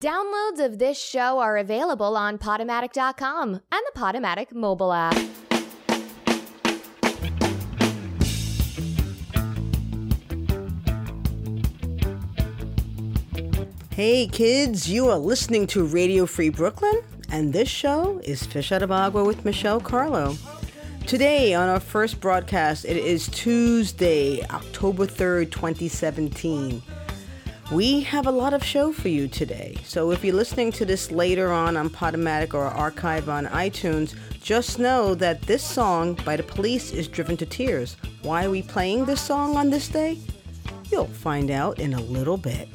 Downloads of this show are available on Podomatic.com and the Podomatic mobile app. Hey kids, you are listening to Radio Free Brooklyn, and this show is Fish Out of Agua with Michelle Carlo. Today, on our first broadcast, it is Tuesday, October 3rd, 2017. We have a lot of show for you today. So if you're listening to this later on on Podomatic or archive on iTunes, just know that this song by the police is driven to tears. Why are we playing this song on this day? You'll find out in a little bit.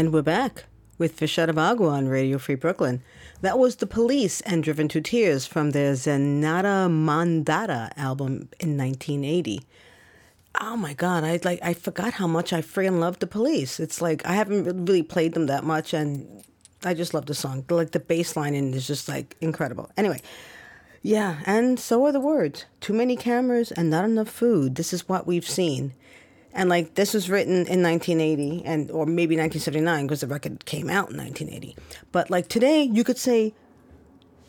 And we're back with Fish Out of on Radio Free Brooklyn. That was The Police and Driven to Tears from their Zenyatta Mondatta album in 1980. Oh my god, I like I forgot how much I freaking love The Police. It's like I haven't really played them that much and I just love the song. Like the bass line in is just like incredible. Anyway, yeah, and so are the words. Too many cameras and not enough food. This is what we've seen and like this was written in 1980 and or maybe 1979 because the record came out in 1980 but like today you could say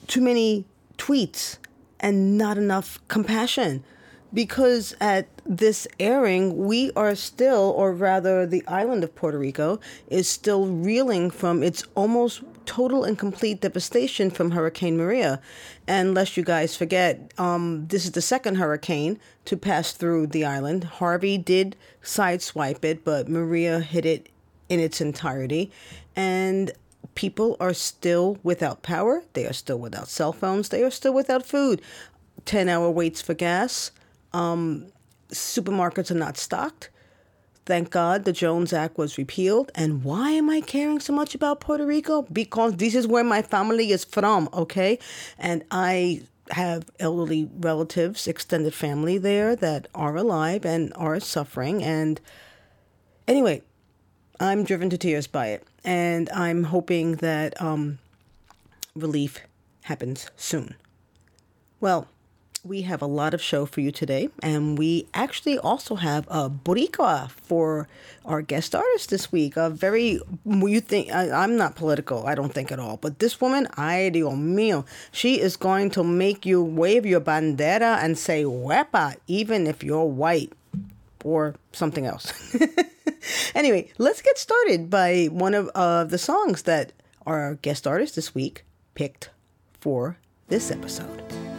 too many tweets and not enough compassion because at this airing we are still or rather the island of Puerto Rico is still reeling from its almost total and complete devastation from Hurricane Maria. And lest you guys forget, um, this is the second hurricane to pass through the island. Harvey did sideswipe it, but Maria hit it in its entirety. And people are still without power. They are still without cell phones. They are still without food. 10 hour waits for gas. Um, supermarkets are not stocked. Thank God the Jones Act was repealed. And why am I caring so much about Puerto Rico? Because this is where my family is from, okay? And I have elderly relatives, extended family there that are alive and are suffering. And anyway, I'm driven to tears by it. And I'm hoping that um, relief happens soon. Well, we have a lot of show for you today, and we actually also have a Boricua for our guest artist this week. A very, you think, I, am not political, I don't think at all, but this woman, ay Dios mío, she is going to make you wave your bandera and say huepa, even if you're white or something else. anyway, let's get started by one of uh, the songs that our guest artist this week picked for this episode.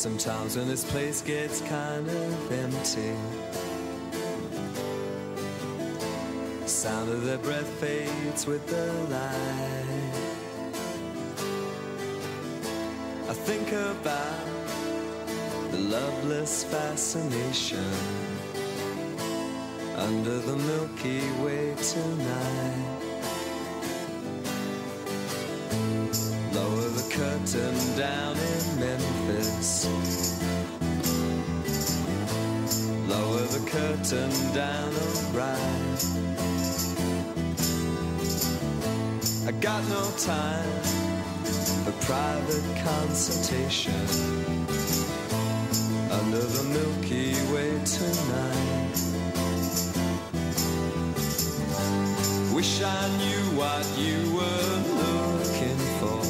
Sometimes when this place gets kind of empty, The sound of their breath fades with the light. I think about the loveless fascination under the Milky Way tonight. Got no time for private consultation under the Milky Way tonight. Wish I knew what you were looking for.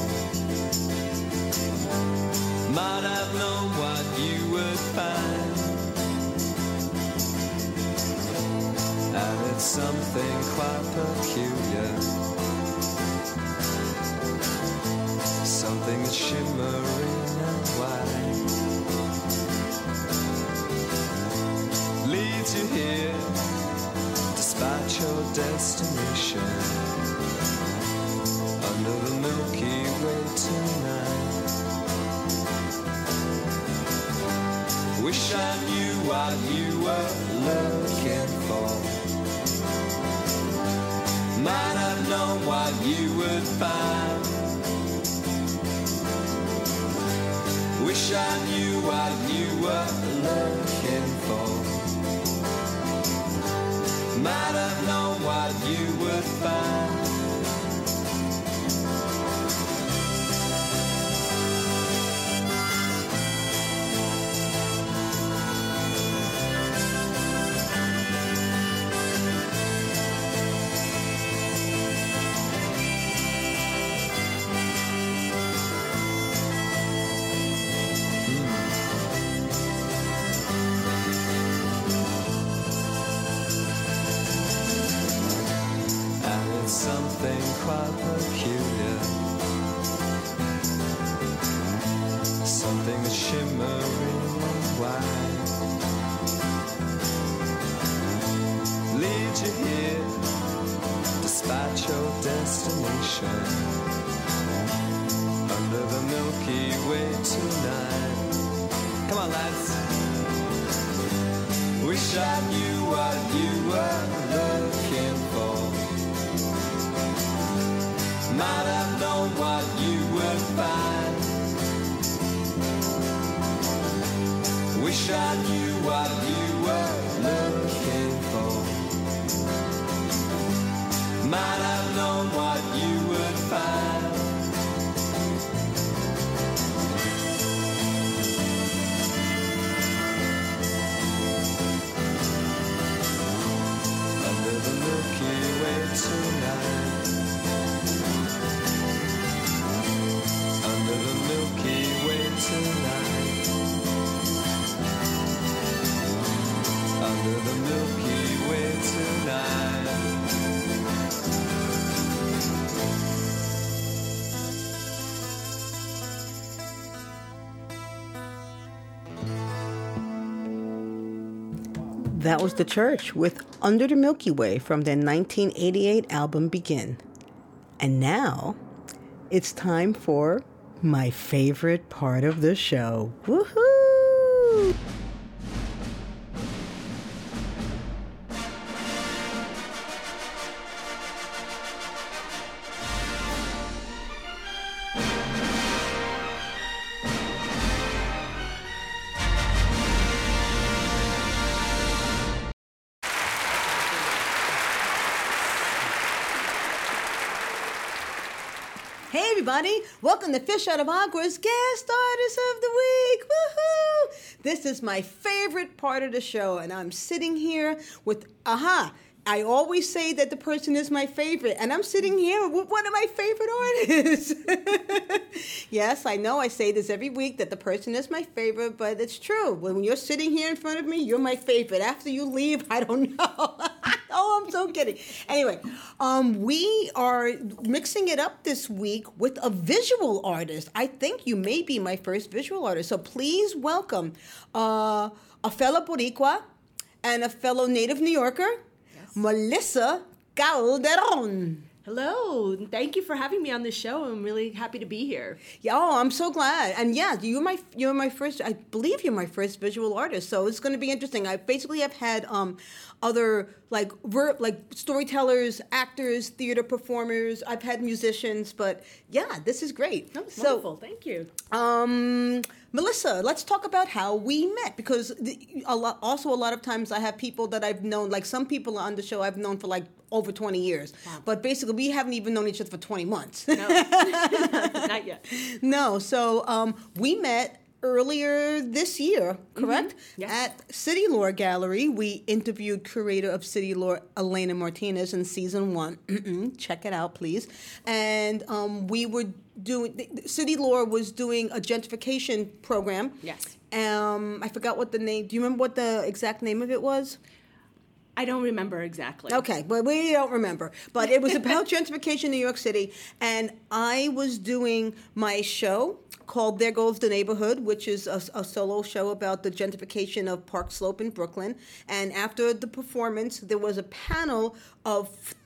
Might have known what you would find. And it's something quite peculiar. Something that's shimmering and white. Leads you here despite your destination under the Milky Way tonight. Wish I knew what you were looking for. Might have known what you would find. Wish I knew what you were looking for. Might have known what you would find. That was The Church with Under the Milky Way from their 1988 album Begin. And now it's time for my favorite part of the show. Woohoo! Welcome to Fish Out of Agua's Guest Artist of the Week. Woohoo! This is my favorite part of the show, and I'm sitting here with aha. I always say that the person is my favorite, and I'm sitting here with one of my favorite artists. yes, I know I say this every week that the person is my favorite, but it's true. When you're sitting here in front of me, you're my favorite. After you leave, I don't know. oh, I'm so kidding. Anyway, um, we are mixing it up this week with a visual artist. I think you may be my first visual artist, so please welcome uh, a fellow Boricua and a fellow native New Yorker. Melissa Calderon. Hello, thank you for having me on the show. I'm really happy to be here. Yeah, oh, I'm so glad. And yeah, you're my you're my first. I believe you're my first visual artist. So it's going to be interesting. I basically have had um, other like ver- like storytellers, actors, theater performers. I've had musicians, but yeah, this is great. Oh, so, wonderful. Thank you. um, Melissa, let's talk about how we met because the, a lot, also a lot of times I have people that I've known, like some people on the show I've known for like over 20 years, Wow. but basically we haven't even known each other for 20 months. No, not yet. no, so um, we met earlier this year, correct? Yes. At City Lore Gallery, we interviewed curator of City Lore, Elena Martinez, in season one. Check it out, please. And um, we were doing, City Lore was doing a gentrification program. Yes. Um, I forgot what the name, do you remember what the exact name of it was? I don't remember exactly. Okay, but we don't remember. But it was about gentrification in New York City, and I was doing my show called "There Goes the Neighborhood," which is a, a solo show about the gentrification of Park Slope in Brooklyn. And after the performance, there was a panel of th-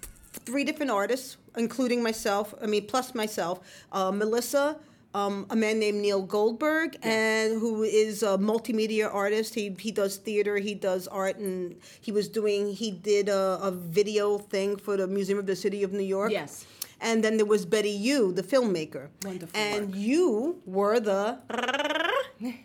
three different artists, including myself. I mean, plus myself, uh, Melissa um, a man named Neil Goldberg, and who is a multimedia artist. He he does theater, he does art, and he was doing he did a, a video thing for the Museum of the City of New York. Yes. And then there was Betty Yu, the filmmaker. Wonderful And work. you were the.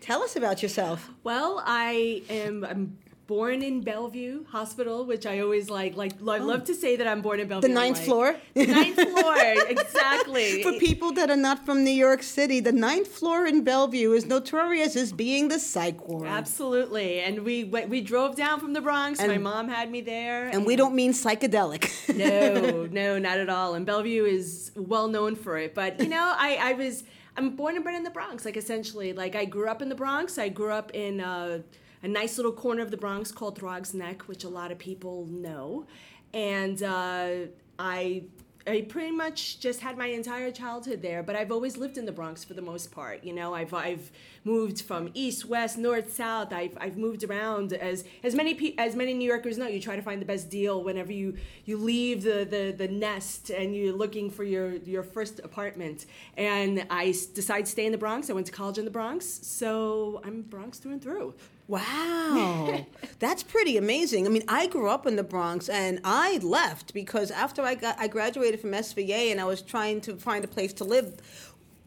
Tell us about yourself. Well, I am. I'm born in Bellevue Hospital, which I always like. Like I oh. love to say that I'm born in Bellevue. The ninth like- floor. The ninth floor, exactly. For people that are not from New York City, the ninth floor in Bellevue is notorious as being the psych ward. Absolutely, and we we drove down from the Bronx. And, My mom had me there, And we don't mean psychedelic. no, no, not at all. And Bellevue is well known for it. But you know, I, I was I'm born and bred in the Bronx. Like essentially, like I grew up in the Bronx. I grew up in uh, a nice little corner of the Bronx called Throgs Neck, which a lot of people know. And uh, I I pretty much just had my entire childhood there, but I've always lived in the Bronx for the most part. You know, I've I've moved from east, west, north, south. I've, I've moved around as as many pe- as many New Yorkers know. You try to find the best deal whenever you you leave the, the, the nest and you're looking for your your first apartment. And I decided to stay in the Bronx. I went to college in the Bronx, so I'm Bronx through and through. Wow, that's pretty amazing. I mean, I grew up in the Bronx, and I left because after I got I graduated from SVA, and I was trying to find a place to live.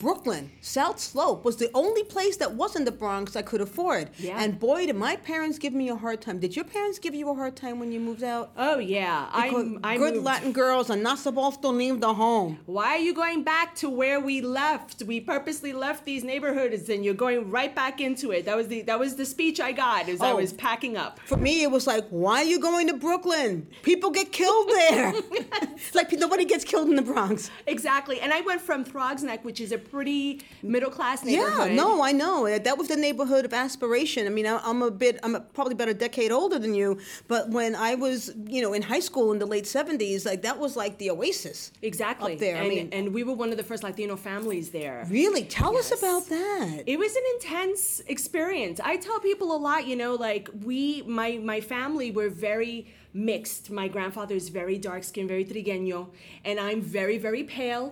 Brooklyn, South Slope was the only place that wasn't the Bronx I could afford. Yeah. And boy, did my parents give me a hard time. Did your parents give you a hard time when you moved out? Oh yeah, Because I'm, I good moved Latin girls are not supposed to leave the home. Why are you going back to where we left? We purposely left these neighborhoods, and you're going right back into it. That was the that was the speech I got. As I Oh. was packing up. For me, it was like, why are you going to Brooklyn? People get killed there. like nobody gets killed in the Bronx. Exactly, and I went from Throgs Neck, which is a pretty middle class neighborhood. Yeah, no, I know. That was the neighborhood of aspiration. I mean, I- I'm a bit, I'm a- probably about a decade older than you, but when I was, you know, in high school in the late 70s, like that was like the oasis. exactly. Up there, I and, mean- and we were one of the first Latino families there. Really? Tell us about that. It was an intense experience. I tell people a lot, you know, like we, my my family, were very mixed. My grandfather is very dark skinned, very trigueño, and I'm very very pale.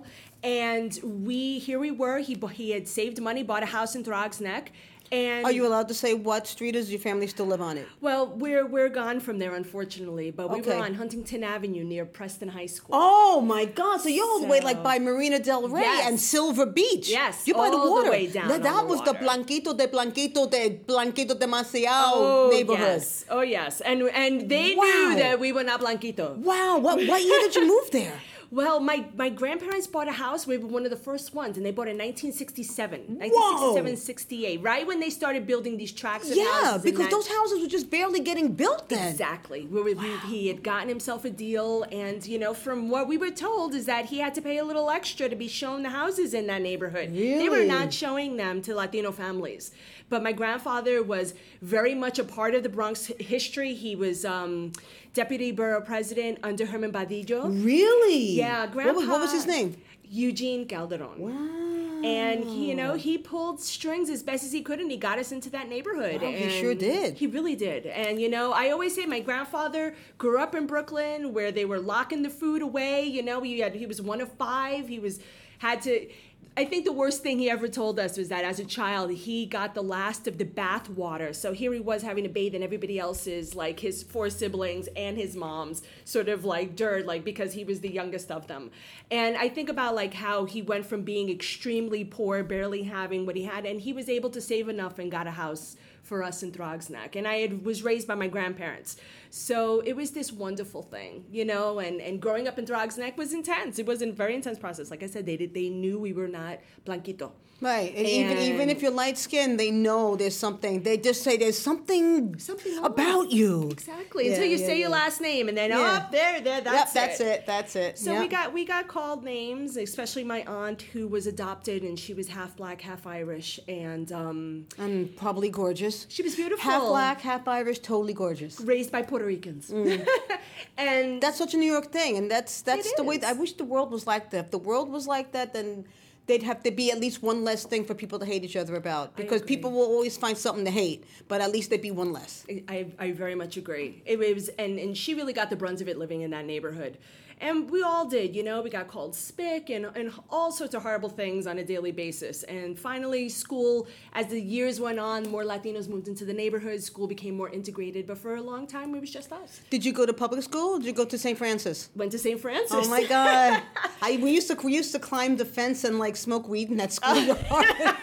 And we here we were. He he had saved money, bought a house in Throgs Neck, and Are you allowed to say what street does your family still live on it? well, we're we're gone from there, unfortunately. But we Okay. were on Huntington Avenue near Preston High School. Oh my God! So you're all the way like by Marina Del Rey Yes. and Silver Beach. Yes, you're by the all the water. way down That, that the was the water. Blanquito de Blanquito de Blanquito demasiado oh, neighborhood. yes, oh yes, and and they Wow. knew that we were not blanquito. Wow! What what year did you move there? Well, my, my grandparents bought a house. We were one of the first ones, and they bought it in 1967, 1967, 68, right when they started building these tracts of Yeah, because those houses were just barely getting built then. Exactly. We were, we- he had gotten himself a deal, and you know, from what we were told, is that he had to pay a little extra to be shown the houses in that neighborhood. They were not showing them to Latino families. But my grandfather was very much a part of the Bronx history. He was um, deputy borough president under Herman Badillo. Really? Yeah, What grandpa. was, what was his name? Eugene Calderon. Wow. And he, you know, he pulled strings as best as he could, and he got us into that neighborhood. Wow, he sure did. He really did. And you know, I always say my grandfather grew up in Brooklyn, where they were locking the food away. You know, he had he was one of five. He was had to. I think the worst thing he ever told us was that as a child, he got the last of the bath water. So here he was having to bathe in everybody else's, like his four siblings and his mom's, sort of like dirt, like because he was the youngest of them. And I think about like how he went from being extremely poor, barely having what he had, and he was able to save enough and got a house for us in Throgsneck. And I had, was raised by my grandparents. So it was this wonderful thing, you know, and, and growing up in Throgsneck was intense. It was a very intense process. Like I said, they did, they knew we were not Blanquito. Right, and, even even if you're light skinned, they know there's something. They just say there's something, Something about you. Exactly. Yeah, Until you yeah, say your last name and then, Yeah. oh, there, there, Yep, that's that's it. it. That's it. So we got we got called names, especially my aunt who was adopted and she was half black, half Irish, and um, and probably gorgeous. she was beautiful. Half black, half Irish, totally gorgeous. raised by Puerto Ricans, Mm. and That's such a New York thing, and that's that's It the way. is. I wish the world was like that. If the world was like that, then they'd have to be at least one less thing for people to hate each other about. Because people will always find something to hate, but at least there'd be one less. I, I very much agree. It, was, and, and she really got the brunt of it living in that neighborhood. And we all did, you know, we got called spick and, and all sorts of horrible things on a daily basis. And finally, school, as the years went on, more Latinos moved into the neighborhood, school became more integrated. But for a long time, it was just us. Did you go to public school? Did you go to St. Francis? Went to St. Francis. Oh my God! I we used to we used to climb the fence and like smoke weed in that schoolyard.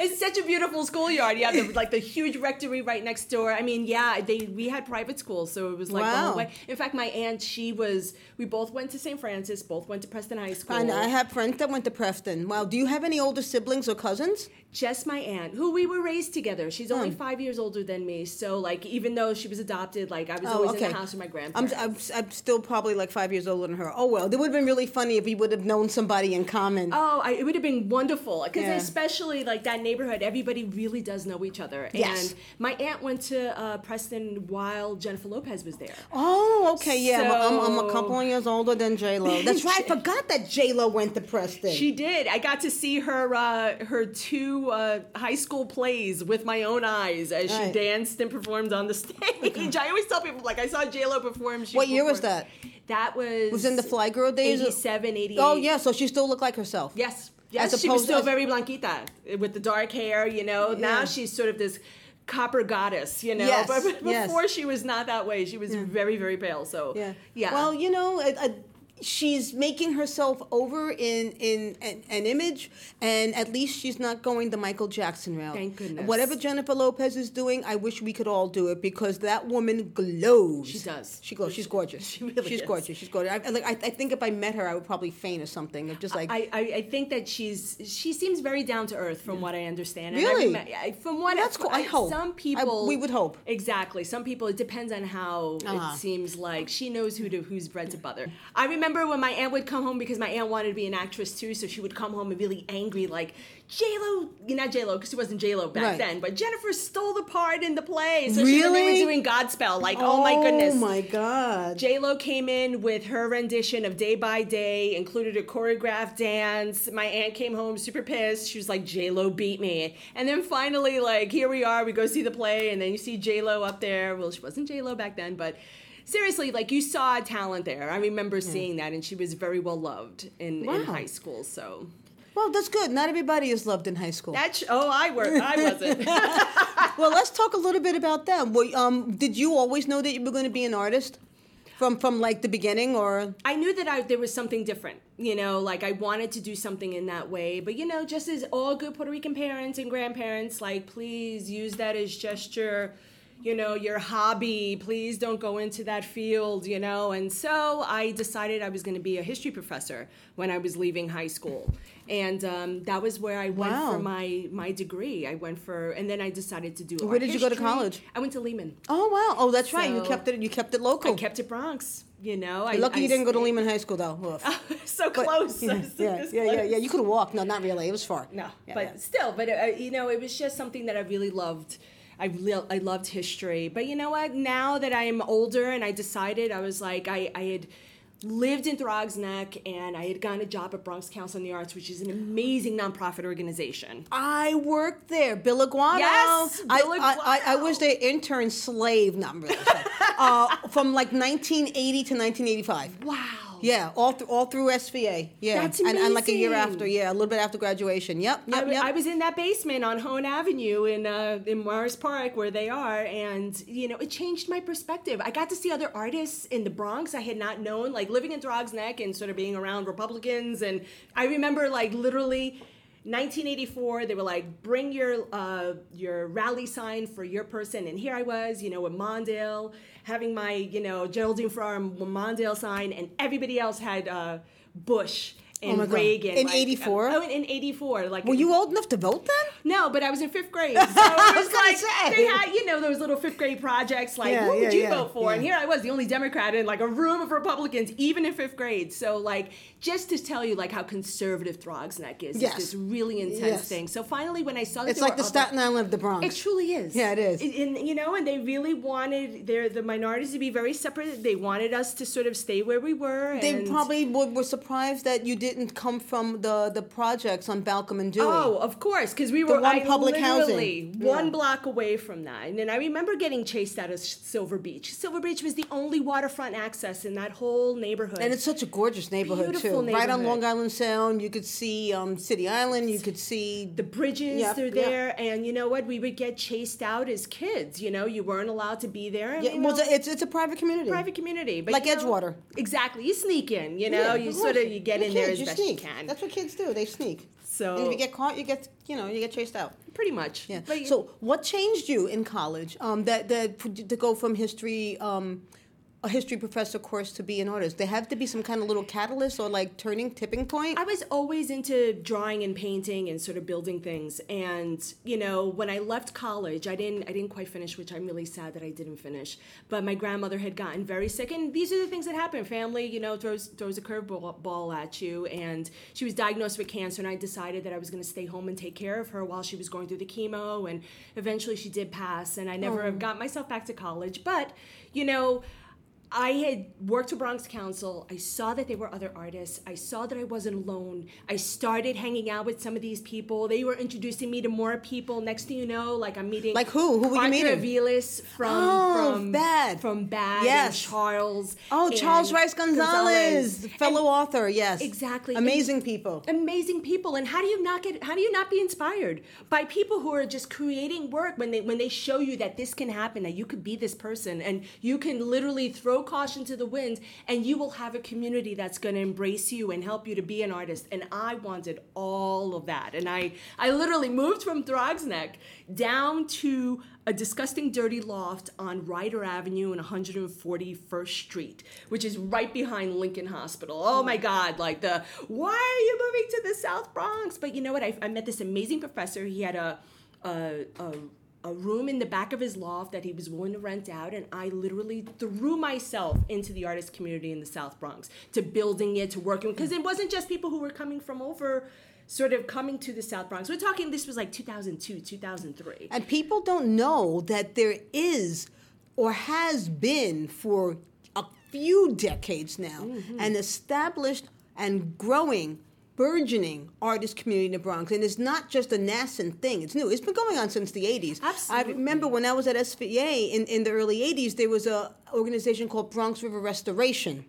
it's such a beautiful schoolyard. You have the, like the huge rectory right next door. I mean, yeah, they we had private schools, so it was like the whole way. In fact, my aunt, she was. We both went to St. Francis. Both went to Preston High School. and I have friends that went to Preston. Wow. Do you have any older siblings or cousins? Just my aunt, who we were raised together. She's only Hmm. five years older than me, so like even though she was adopted, like I was Oh, always okay. in the house with my I'm, grandparents. I'm, I'm still probably like five years older than her. Oh well, it would have been really funny if we would have known somebody in common. Oh, I, it would have been wonderful because Yeah. especially like that neighborhood, everybody really does know each other. Yes. And my aunt went to uh, Preston while Jennifer Lopez was there. Oh, okay, yeah. well, I'm, I'm a couple of years older than J Lo. That's right. I forgot that J Lo went to Preston. She did. I got to see her uh, her two uh, high school plays with my own eyes as Right. she danced and performed on the stage. I always tell people like I saw J Lo perform. She What year was that? That was was in the Fly Girl days. 87, 88. Oh yeah, so she still looked like herself. Yes. Yes, As she was still as- very blanquita with the dark hair, you know. Now she's sort of this copper goddess, you know. Yes, But yes. before she was not that way. She was very, very pale. So Yeah. yeah. Well, you know, uh, uh, she's making herself over in in an, an image, and at least she's not going the Michael Jackson route. Thank goodness. Whatever Jennifer Lopez is doing, I wish we could all do it because that woman glows. She does. She glows. She's gorgeous. She really She's is. gorgeous. She's gorgeous. I, I, like, I, I think if I met her, I would probably faint or something. Just like. I, I, I think that she's she seems very down to earth from what I understand. And Really? I- from what That's cool. I hope. Some people we would hope. exactly. Some people it depends on how Uh-huh. it seems like she knows who to who's bread to butter. I remember when my aunt would come home because my aunt wanted to be an actress too, so she would come home and be really angry like J Lo, not J Lo because she wasn't J Lo back Right. then, but Jennifer stole the part in the play. So she, they Really? were doing Godspell, like oh, my goodness. Oh my God. J Lo came in with her rendition of Day by Day, included a choreographed dance. My aunt came home super pissed. She was like, J Lo beat me. And then finally, like, here we are. We go see the play, and then you see J Lo up there. Well, she wasn't J Lo back then, but seriously, like, you saw talent there. I remember seeing that, and she was very well loved in, in high school. So Well, that's good. Not everybody is loved in high school. that's oh, I were I wasn't. well, let's talk a little bit about them. Well, um, did you always know that you were going to be an artist from from like the beginning, or I knew that I, there was something different, you know, like I wanted to do something in that way. But, you know, just as all good Puerto Rican parents and grandparents, like, please use that as gesture. You know, your hobby. Please don't go into that field, you know. And so I decided I was going to be a history professor when I was leaving high school. And um, that was where I went Wow. for my, my degree. I went for, and then I decided to do. Where did you go to college? I went to Lehman. Oh wow! Oh, that's right. You kept it. You kept it local. I kept it Bronx. You know, I, You're lucky I you didn't go to Lehman High School though. So But- close. Yeah, yeah, yeah, yeah, yeah. You could have walked. No, not really. It was far. No, Yeah, but yeah. still, but uh, you know, it was just something that I really loved. I I loved history, but you know what? Now that I'm older and I decided, I was like, I, I had lived in Throgs Neck and I had gotten a job at Bronx Council on the Arts, which is an amazing nonprofit organization. I worked there, Bill Aguado. Yes, I, Bill I, I, I Aguado. was their intern slave, not really, uh, from like 1980 to 1985. Wow. Yeah, all through all through SVA. Yeah, That's and, and like a year after, yeah, a little bit after graduation. Yep, I, yep, w- yep. I was in that basement on Hone Avenue in uh, in Morris Park where they are, and you know it changed my perspective. I got to see other artists in the Bronx I had not known, like living in Throgs Neck and sort of being around Republicans. And I remember like literally. 1984, they were like, bring your uh, your rally sign for your person, and here I was, you know, with Mondale, having my, you know, Geraldine Ferraro Mondale sign, and everybody else had uh, Bush and Oh my God. Reagan. In like- 84? Oh, in, in 84. Like Were you old enough to vote then? no, but I was in fifth grade. So it was, like say. they had, you know, those little fifth grade projects like Yeah, what would yeah, you yeah, vote for? And here I was, the only Democrat in like a room of Republicans, even in fifth grade. So like just to tell you like how conservative Throgs Neck is. Yes. It's this really intense Yes. thing. So finally when I saw that It's like the were Staten Island of the Bronx. it truly is. Yeah, it is. And, and, you know, and they really wanted their the minorities to be very separate. They wanted us to sort of stay where we were. they probably were, were surprised that you didn't come from the, the projects on Balcom and Dewey. Oh, of course, because we were the one I public housing. one Yeah. block away from that. And then I remember getting chased out of Silver Beach. Silver Beach was the only waterfront access in that whole neighborhood. And it's such a gorgeous neighborhood Beautiful too. Right on. Long Island Sound, you could see um, City Island. You could see the bridges Yep, are yep. there, and you know what? We would get chased out as kids. You know, you weren't allowed to be there. and, Yeah, you well, know, it's it's a private community. private community, but Like you know, Edgewater. Exactly, you sneak in. You know, Yeah, you sort of you get You're in there kids, you best sneak. you can. That's what kids do. They sneak. So- and if you get caught, you get you know you get chased out. Pretty much. Yeah. But so what changed you in college? Um, that that to go from history. Um, a history professor course to be an artist. There have to be some kind of little catalyst or like turning tipping point. I was always into drawing and painting and sort of building things. And you know, when I left college, I didn't I didn't quite finish, which I'm really sad that I didn't finish. But my grandmother had gotten very sick, and these are the things that happen. Family, you know, throws throws a curveball ball at you, and she was diagnosed with cancer. And I decided that I was going to stay home and take care of her while she was going through the chemo. And eventually, she did pass, and I never have got myself back to college. But you know. I had worked with Bronx Council. I saw that there were other artists. I saw that I wasn't alone. I started hanging out with some of these people. They were introducing me to more people. Next thing you know, like I'm meeting Like who? Who were you meeting? Aviles from Oh, from BAAD. from BAAD. Yes. and Charles. oh, and Charles Rice Gonzalez, fellow author. Yes, Exactly. Amazing people. amazing people and how do you not get how do you not be inspired by people who are just creating work when they when they show you that this can happen that you could be this person and you can literally throw caution to the wind and you will have a community that's going to embrace you and help you to be an artist and i wanted all of that and i i literally moved from Throgs Neck down to a disgusting dirty loft on Rider Avenue and 141st Street, which is right behind Lincoln Hospital. Oh my God, like the, why are you moving to the South Bronx? But you know what? I, I met this amazing professor. He had a, a, a, a room in the back of his loft that he was willing to rent out, and I literally threw myself into the artist community in the South Bronx, to building it, to working, because it wasn't just people who were coming from over sort of coming to the South Bronx. We're talking this was like 2002, 2003. And people don't know that there is or has been for a few decades now Mm-hmm. an established and growing burgeoning artist community in the Bronx. And it's not just a nascent thing. It's new. It's been going on since the 80s. Absolutely. I remember when I was at SVA in, in the early 80s, there was a organization called Bronx River Restoration.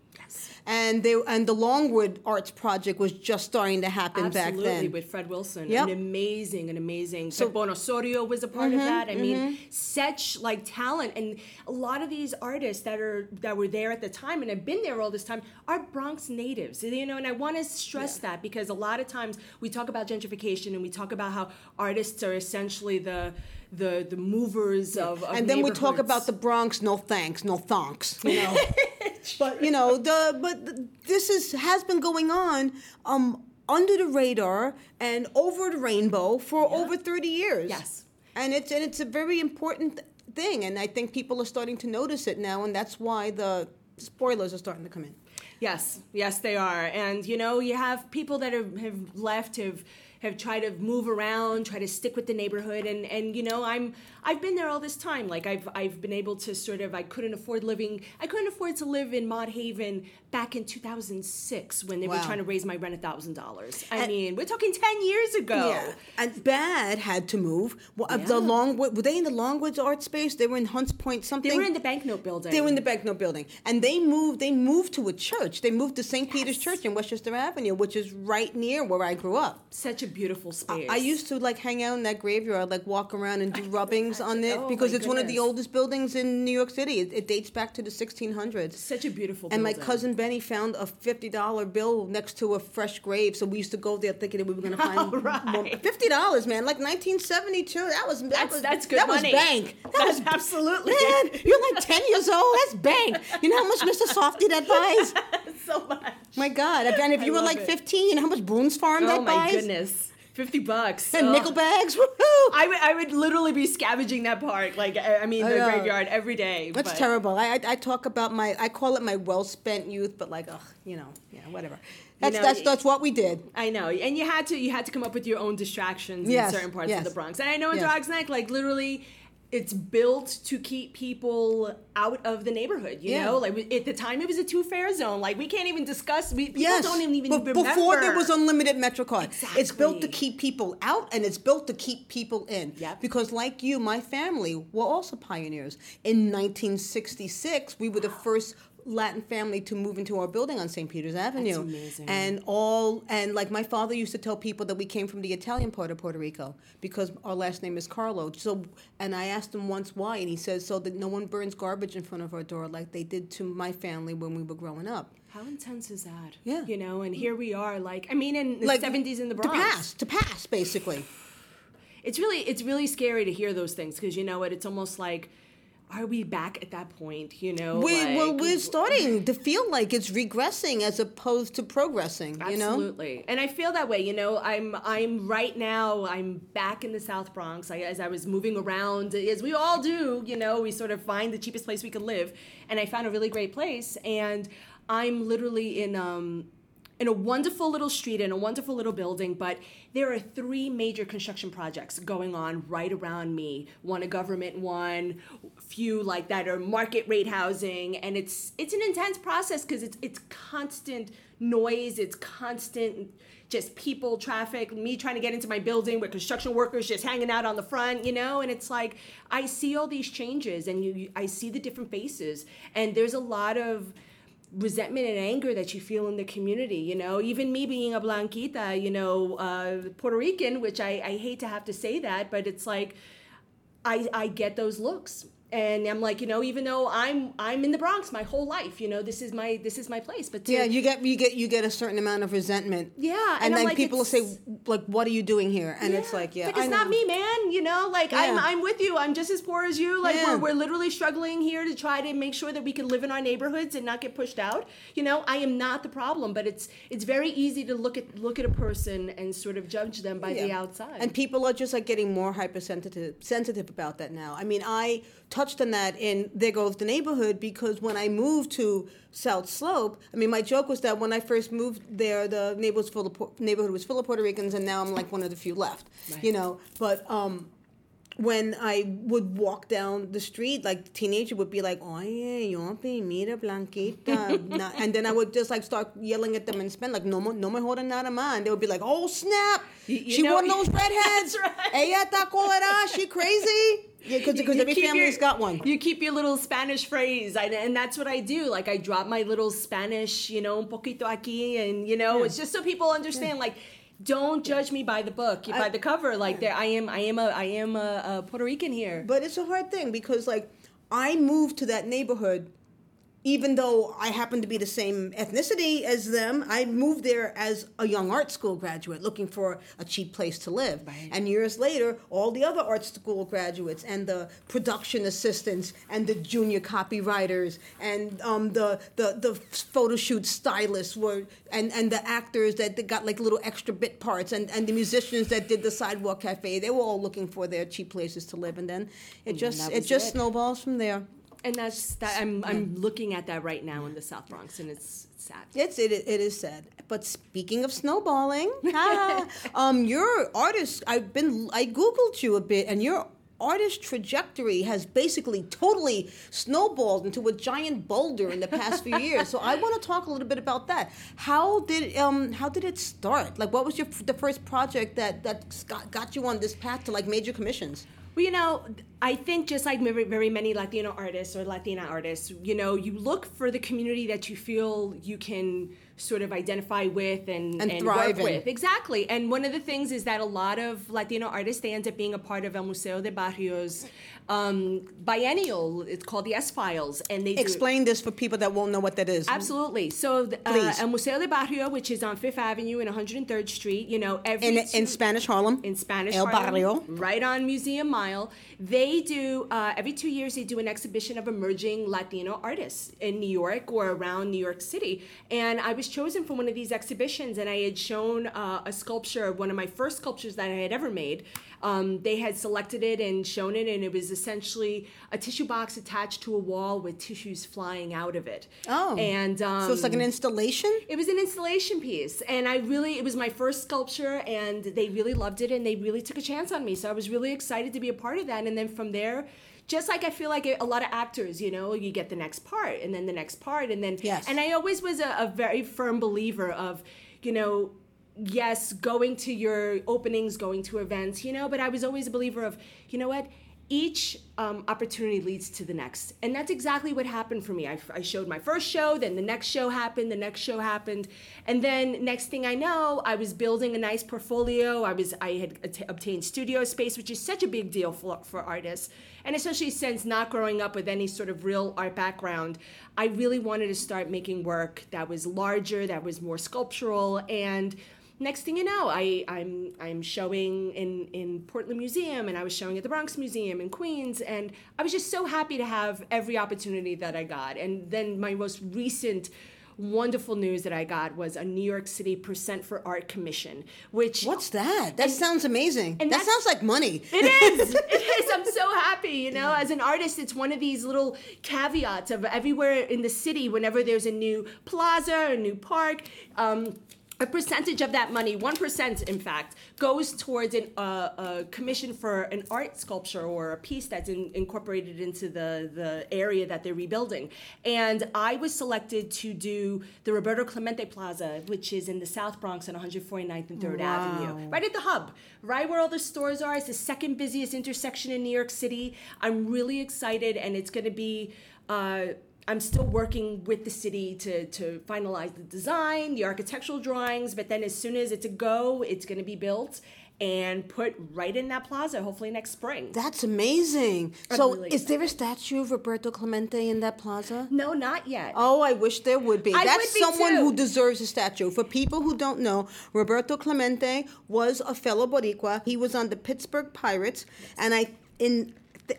And they and the Longwood Arts Project was just starting to happen back Absolutely, then. with Fred Wilson, Yep. an amazing, an amazing. So- So Bon was a part of mm-hmm, that. I mean, mm-hmm. such like talent, and a lot of these artists that are that were there at the time and have been there all this time are Bronx natives. You know, and I want to stress that because a lot of times we talk about gentrification and we talk about how artists are essentially the the the movers of, of and then we talk about the Bronx, no thanks, no thonks, you know. but you know the but th- this is has been going on um under the radar and over the rainbow for over 30 years. Yes. And it's and it's a very important thing and I think people are starting to notice it now and that's why the spoilers are starting to come in. Yes, yes, they are. And you know, you have people that have, have left, have have tried to move around, try to stick with the neighborhood, and and you know, I'm I've been there all this time. Like I've I've been able to sort of I couldn't afford living. I couldn't afford to live in Mott Haven back in 2006 when they were trying to raise my rent a thousand dollars. I And- mean, we're talking 10 years ago. Yeah, and BAAD had to move. Well, Yeah. The Longwood were they in the Longwoods art space? They were in Hunts Point something. They were in the banknote building. They were in the Banknote Building, and they moved. They moved to a church. They moved to St. Peter's Church in Westchester Avenue, which is right near where I grew up. Such a beautiful space. I used to like hang out in that graveyard, like walk around and do rubbings on it Oh, because it's one of the oldest buildings in New York City. It, it dates back to the 1600s. Such a beautiful And my cousin Benny found a fifty dollar bill next to a fresh grave, so we used to go there thinking that we were going to find right. more. fifty dollars, man, like nineteen seventy two. That was that That's- was that's good That money. was bank. That That's was absolutely. Man, you're like ten years old. That's bank. You know how much Mr. Softee that buys? so much. My God! And if I you were like it. fifteen, how much Boone's Farm Oh that my goodness. 50 bucks. And Oh. nickel bags. Woohoo! I would, I would literally be scavenging that park, like I I mean, the know. graveyard every day. That's but- terrible. I, I I talk about my I call it my well spent youth, but like ugh, you know, yeah, whatever. That's know, that's that's what we did. I know, and you had to you had to come up with your own distractions Yes, in certain parts yes. of the Bronx. And I know in Yes. Dogs Neck, like literally, it's built to keep people out of the neighborhood. You Yeah. know, like at the time it was a two fare zone. Like we can't even discuss. We people Yes, don't even but remember before there was unlimited MetroCard, it's built to keep people out and it's built to keep people in. Yep. Because like you, my family were also pioneers. In 1966, we were the first Latin family to move into our building on St. Peter's Avenue. amazing. And all and like my father used to tell people that we came from the Italian part of Puerto Rico because our last name is Carlo. So and I asked him once why, and he says so that no one burns garbage in front of our door like they did to my family when we were growing up. How intense is that? Yeah. You know, and here we are. Like I mean, in the like seventies in the Bronx. To pass, to pass, basically. it's really it's really scary to hear those things because you know what? It's almost like. Are we back at that point? You know, We, well, like- we're starting to feel like it's regressing as opposed to progressing. You know, Absolutely, and I feel that way. You know, I'm I'm right now. I'm back in the South Bronx. I, as I was moving around, as we all do. You know, we sort of find the cheapest place we could live, and I found a really great place. And I'm literally in um in a wonderful little street in a wonderful little building. But there are three major construction projects going on right around me. One a government one, few like that are market rate housing, and it's it's an intense process because it's it's constant noise, it's constant just people, traffic, me trying to get into my building with construction workers just hanging out on the front, you know, and it's like I see all these changes and you, you I see the different faces and there's a lot of resentment and anger that you feel in the community you know? Even me being a blanquita you know uh, puerto rican which I, I hate to have to say that but it's like I, I get those looks and i'm like you know even though i'm i'm in the bronx my whole life you know this is my this is my place but to, yeah, you get you get you get a certain amount of resentment. Yeah, and and, then like, people will say like, "What are you doing here?" And it's like, yeah, like it's not know. me, man. You know, like I'm, I'm with you. I'm just as poor as you. Like Yeah. we're, we're literally struggling here to try to make sure that we can live in our neighborhoods and not get pushed out. You know, I am not the problem, but it's it's very easy to look at look at a person and sort of judge them by the outside. And people are just like getting more hypersensitive sensitive about that now. I mean, I touched on that in There Goes the Neighborhood because when I moved to South Slope, I mean, my joke was that when I first moved there, the neighborhood was full of, neighborhood was full of Puerto Ricans, and now I'm like one of the few left. You know, but um, when I would walk down the street, like the teenager would be like, "Oye, Yompi, mira Blanquita," and then I would just like start yelling at them in Spanish, like, "No, no me jodan nada más," and they would be like, "Oh snap, You- you she know- one of those redheads. Right. Ella está colorada, she crazy." Yeah, 'cause- 'cause You every family's got one. You keep your little Spanish phrase, I, and that's what I do. Like I drop my little Spanish, you know, un poquito aquí, and you know, it's just so people understand. Like, don't judge me by the book, by the cover. Like, there, I am, I am a, I am a, a Puerto Rican here. But it's a hard thing because, like, I moved to that neighborhood, even though I happen to be the same ethnicity as them. I moved there as a young art school graduate looking for a cheap place to live. And years later, all the other art school graduates and the production assistants and the junior copywriters and um, the, the the photo shoot stylists were and, and the actors that, that got like little extra bit parts and, and the musicians that did the sidewalk cafe. They were all looking for their cheap places to live, and then it just it just it. snowballs from there. And that's that. I'm, I'm looking at that right now in the South Bronx, and it's, it's sad. It's it, it is sad. But speaking of snowballing, ah, um, your artist. I've been I googled you a bit, and your artist trajectory has basically totally snowballed into a giant boulder in the past few years. So I want to talk a little bit about that. How did um how did it start? Like, what was your the first project that that got, got you on this path to like major commissions? Well, you know, I think just like very, very many Latino artists or Latina artists, you know, you look for the community that you feel you can sort of identify with and, And and, thrive work in. with. Exactly. And one of the things is that a lot of Latino artists, they end up being a part of El Museo del Barrio's um, biennial. It's called the S Files. And they do- Explain this for people that won't know what that is. Absolutely. So, the, uh, El Museo del Barrio, which is on Fifth Avenue and 103rd Street, you know, every In, in Spanish Harlem. in Spanish El Harlem, Barrio. right on Museum Mile. They do uh, every two years. They do an exhibition of emerging Latino artists in New York or around New York City. And I was chosen for one of these exhibitions, and I had shown uh, a sculpture, one of my first sculptures that I had ever made. Um, they had selected it and shown it, and it was essentially a tissue box attached to a wall with tissues flying out of it. Oh. and um, so it's like an installation. it was an installation piece, and I really it was my first sculpture, and they really loved it, and they really took a chance on me. So I was really excited to be a part of that, and then from there. Just like I feel like a lot of actors, you know, you get the next part and then the next part and then Yes. and I always was a, a very firm believer of, you know, yes, going to your openings, going to events, you know, but I was always a believer of, you know what, each um, opportunity leads to the next. And that's exactly what happened for me. I, I showed my first show, then the next show happened, the next show happened. And then next thing I know, I was building a nice portfolio. I was I had at- obtained studio space, which is such a big deal for, for artists. And especially since not growing up with any sort of real art background, I really wanted to start making work that was larger, that was more sculptural, and next thing you know, I, I'm I'm showing in in Portland Museum, and I was showing at the Bronx Museum in Queens, and I was just so happy to have every opportunity that I got. And then my most recent wonderful news that I got was a New York City Percent for Art commission, which What's that? That And- sounds amazing. and That sounds like money. it is. It is. I'm so happy. You know, as an artist, it's one of these little caveats of everywhere in the city, whenever there's a new plaza, a new park, um, a percentage of that money, 1% in fact, goes towards an, uh, a commission for an art sculpture or a piece that's in, incorporated into the, the area that they're rebuilding. And I was selected to do the Roberto Clemente Plaza, which is in the South Bronx on 149th and 3rd Avenue, right at the hub, right where all the stores are. It's the second busiest intersection in New York City. I'm really excited, and it's going to be. Uh, I'm still working with the city to, to finalize the design, the architectural drawings, but then as soon as it's a go, it's going to be built and put right in that plaza, hopefully next spring. That's amazing. I'm So, really is there a statue of Roberto Clemente in that plaza? no, not yet. Oh, I wish there would be. I That's would be someone too. who deserves a statue. For people who don't know, Roberto Clemente was a fellow Boricua. He was on the Pittsburgh Pirates, and I in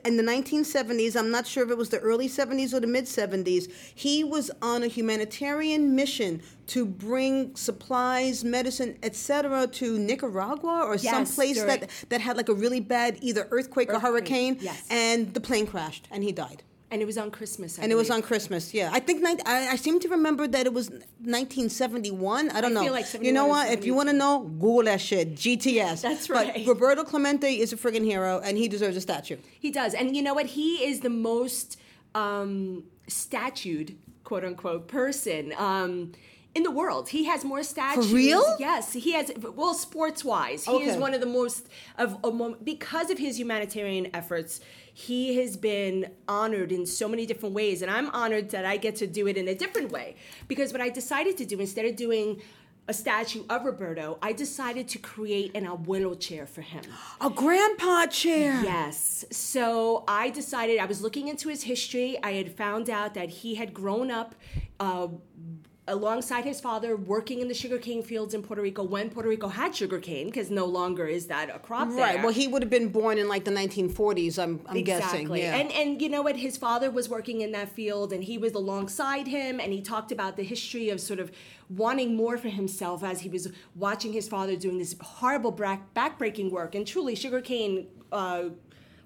in the 1970s, I'm not sure if it was the early 70s or the mid 70s, he was on a humanitarian mission to bring supplies, medicine, etc. to Nicaragua or some Yes, place during- that that had like a really bad either earthquake, or hurricane, yes. and the plane crashed and he died. And it was on Christmas. I And it was on Christmas, yeah. I think I, I seem to remember that it was 1971. I don't I know. like you know what? If you want to know, Google that shit. GTS. That's But right. Roberto Clemente is a friggin' hero, and he deserves a statue. He does. And you know what? He is the most um, statued, quote unquote, person um, in the world. He has more statues. For real? Yes, he has. Well, sports wise, he is one of the most of, of because of his humanitarian efforts. He has been honored in so many different ways, and I'm honored that I get to do it in a different way. Because what I decided to do instead of doing a statue of Roberto, I decided to create an abuelo chair for him. A grandpa chair. Yes. So I decided I was looking into his history. I had found out that he had grown up uh, alongside his father working in the sugarcane fields in Puerto Rico when Puerto Rico had sugarcane, because no longer is that a crop Right. there. Well, he would have been born in like the 1940s. I'm, I'm guessing. Exactly. Yeah. And and you know what? His father was working in that field and he was alongside him and he talked about the history of sort of wanting more for himself as he was watching his father doing this horrible back backbreaking work. And truly sugarcane uh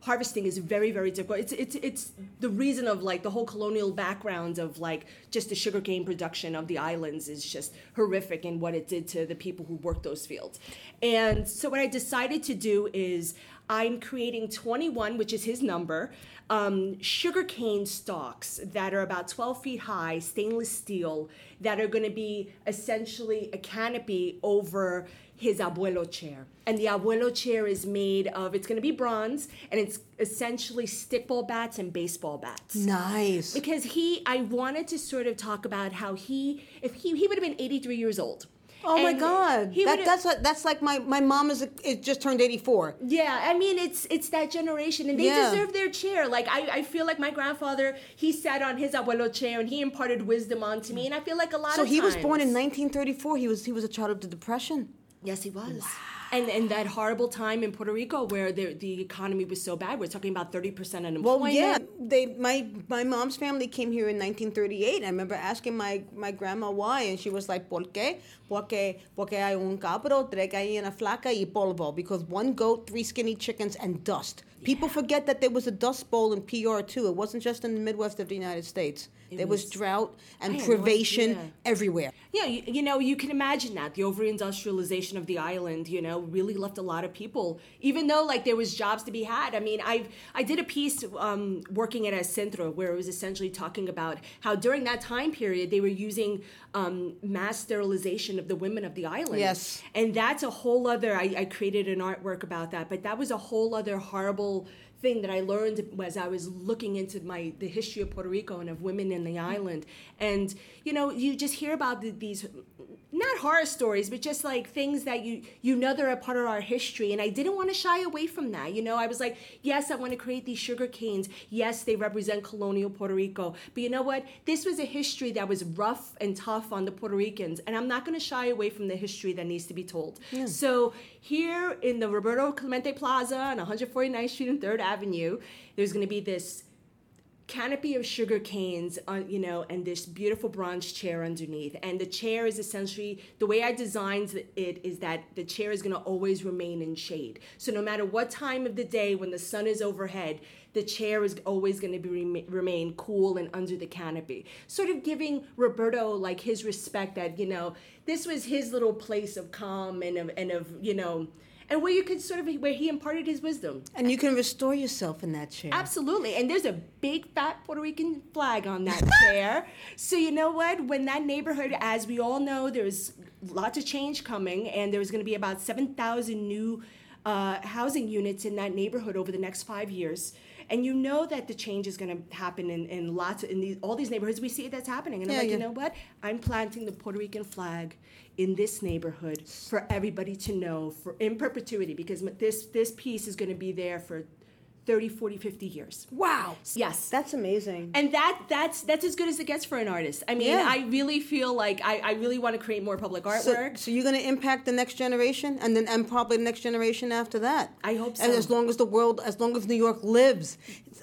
harvesting is very very difficult. It's it's it's the reason of like the whole colonial background of like just the sugarcane production of the islands is just horrific in what it did to the people who worked those fields. And so what i decided to do is i'm creating 21 which is his number um, sugarcane stalks that are about 12 feet high stainless steel that are going to be essentially a canopy over his abuelo chair. And the abuelo chair is made of, it's going to be bronze, and it's essentially stickball bats and baseball bats. nice. Because he, I wanted to sort of talk about how he, if he, he would have been 83 years old. Oh my God! he That, that's like, that's like my my mom is, is just turned 84. Yeah, I mean it's it's that generation, and they Yeah. deserve their chair. Like I, I feel like my grandfather, he sat on his abuelo chair and he imparted wisdom onto me, and I feel like a lot So of So he was born in 1934. He was he was a child of the Depression. Yes, he was. And and that horrible time in Puerto Rico where the the economy was so bad. We're talking about thirty percent unemployment. Well, yeah, they my my mom's family came here in 1938. I remember asking my my grandma why, and she was like, "¿Por qué? Porque porque hay un cabro, tres gallinas flaca y polvo." Because one goat, three skinny chickens, and dust. People forget that there was a dust bowl in PR too. It wasn't just in the Midwest of the United States. There was, was- drought and had no privation everywhere. Yeah, you, you know, you can imagine that the over-industrialization of the island, you know, really left a lot of people. Even though like there was jobs to be had. I mean, I I did a piece um, working at a centro where it was essentially talking about how during that time period they were using um, mass sterilization of the women of the island. Yes. and that's a whole other. I, I created an artwork about that, but that was a whole other horrible thing that I learned as I was looking into my the history of Puerto Rico and of women in the mm-hmm. island. And you know, you just hear about the, these not horror stories, but just like things that you you know they're a part of our history. And I didn't want to shy away from that. You know, I was like, yes, I want to create these sugar canes. Yes, they represent colonial Puerto Rico. But you know what? This was a history that was rough and tough on the Puerto Ricans, and I'm not going to shy away from the history that needs to be told. So here in the Roberto Clemente Plaza on 149th Street and Third Avenue, there's going to be this canopy of sugar canes on you know and this beautiful bronze chair underneath. And the chair is essentially the way i designed it is that the chair is going to always remain in shade. So no matter what time of the day when the sun is overhead the chair is always going to be remain cool and under the canopy. Sort of giving roberto like his respect that you know this was his little place of calm and of, and of you know and where you could sort of where he imparted his wisdom And you can restore yourself in that chair. Absolutely. And there's a big fat Puerto Rican flag on that chair. So you know what? When that neighborhood, as we all know, there's lots of change coming, and there's going to be about 7,000 new uh, housing units in that neighborhood over the next five years. And you know that the change is going to happen in, in lots of, in these, all these neighborhoods. We see it that's happening, and Yeah, I'm like, yeah. you know what? I'm planting the Puerto Rican flag in this neighborhood for everybody to know for in perpetuity because this this piece is going to be there for 30 40 50 years Wow. yes That's amazing. and that that's that's as good as it gets for an artist i mean Yeah. i really feel like i, I really want to create more public artwork so you're going to impact the next generation, and then and probably the next generation after that. I hope And so. as long as the world, as long as New York lives,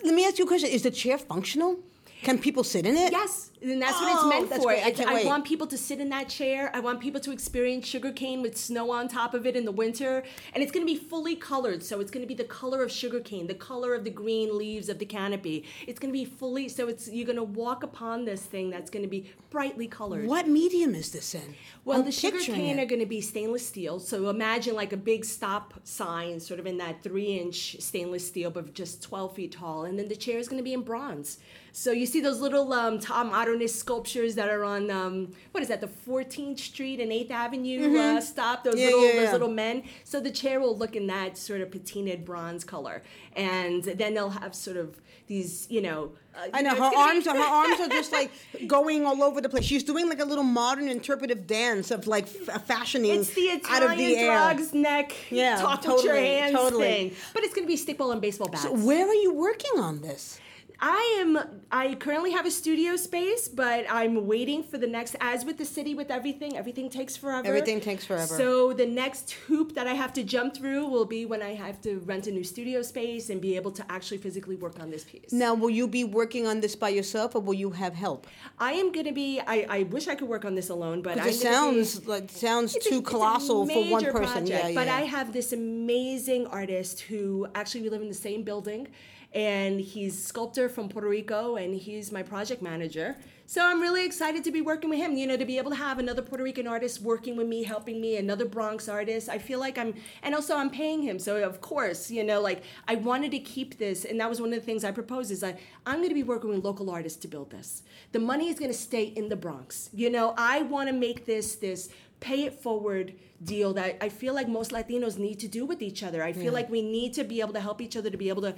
let me ask you a question: Is the chair functional? Can people sit in it? yes and that's what Oh, it's meant for great. I can't I wait. want people to sit in that chair i want people to experience sugarcane with snow on top of it in the winter and it's going to be fully colored so it's going to be the color of sugarcane the color of the green leaves of the canopy it's going to be fully so it's you're going to walk upon this thing that's going to be brightly colored What medium is this in? Well, I'm the sugar picturing cane it. are going to be stainless steel. So imagine like a big stop sign, sort of in that three inch stainless steel, but just 12 feet tall. And then the chair is going to be in bronze. So you see those little um, Tom Otterness sculptures that are on um, what is that the 14th Street and 8th Avenue uh, stop those Mm-hmm. Yeah, little yeah, those little men. So the chair will look in that sort of patinaed bronze color, and then they'll have sort of these you know. Uh, I know her arms. Are, her arms are just like going all over the place. She's doing like a little modern interpretive dance of like f- fashioning It's the out of the Italian air. dog's neck. Yeah, talk with your hands totally. thing. But it's going to be stickball and baseball bats. Where are you working on this? I am. I currently have a studio space, but I'm waiting for the next. As with the city, with everything, everything takes forever. Everything takes forever. So the next hoop that I have to jump through will be when I have to rent a new studio space and be able to actually physically work on this piece. Now, will you be working on this by yourself, or will you have help? I am going to be. I, I wish I could work on this alone, but It gonna be- sounds like sounds too a colossal for one person. Yeah, project, yeah. But I have this amazing artist who actually we live in the same building, and he's sculptor from Puerto Rico, and he's my project manager. So I'm really excited to be working with him. You know, to be able to have another Puerto Rican artist working with me, helping me, another Bronx artist. I feel like I'm, and also I'm paying him. So of course, you know, like I wanted to keep this, and that was one of the things I proposed is I I'm going to be working with local artists to build this. The money is going to stay in the Bronx. You know, I want to make this this pay it forward deal that I feel like most Latinos need to do with each other. I feel like we need to be able to help each other to be able to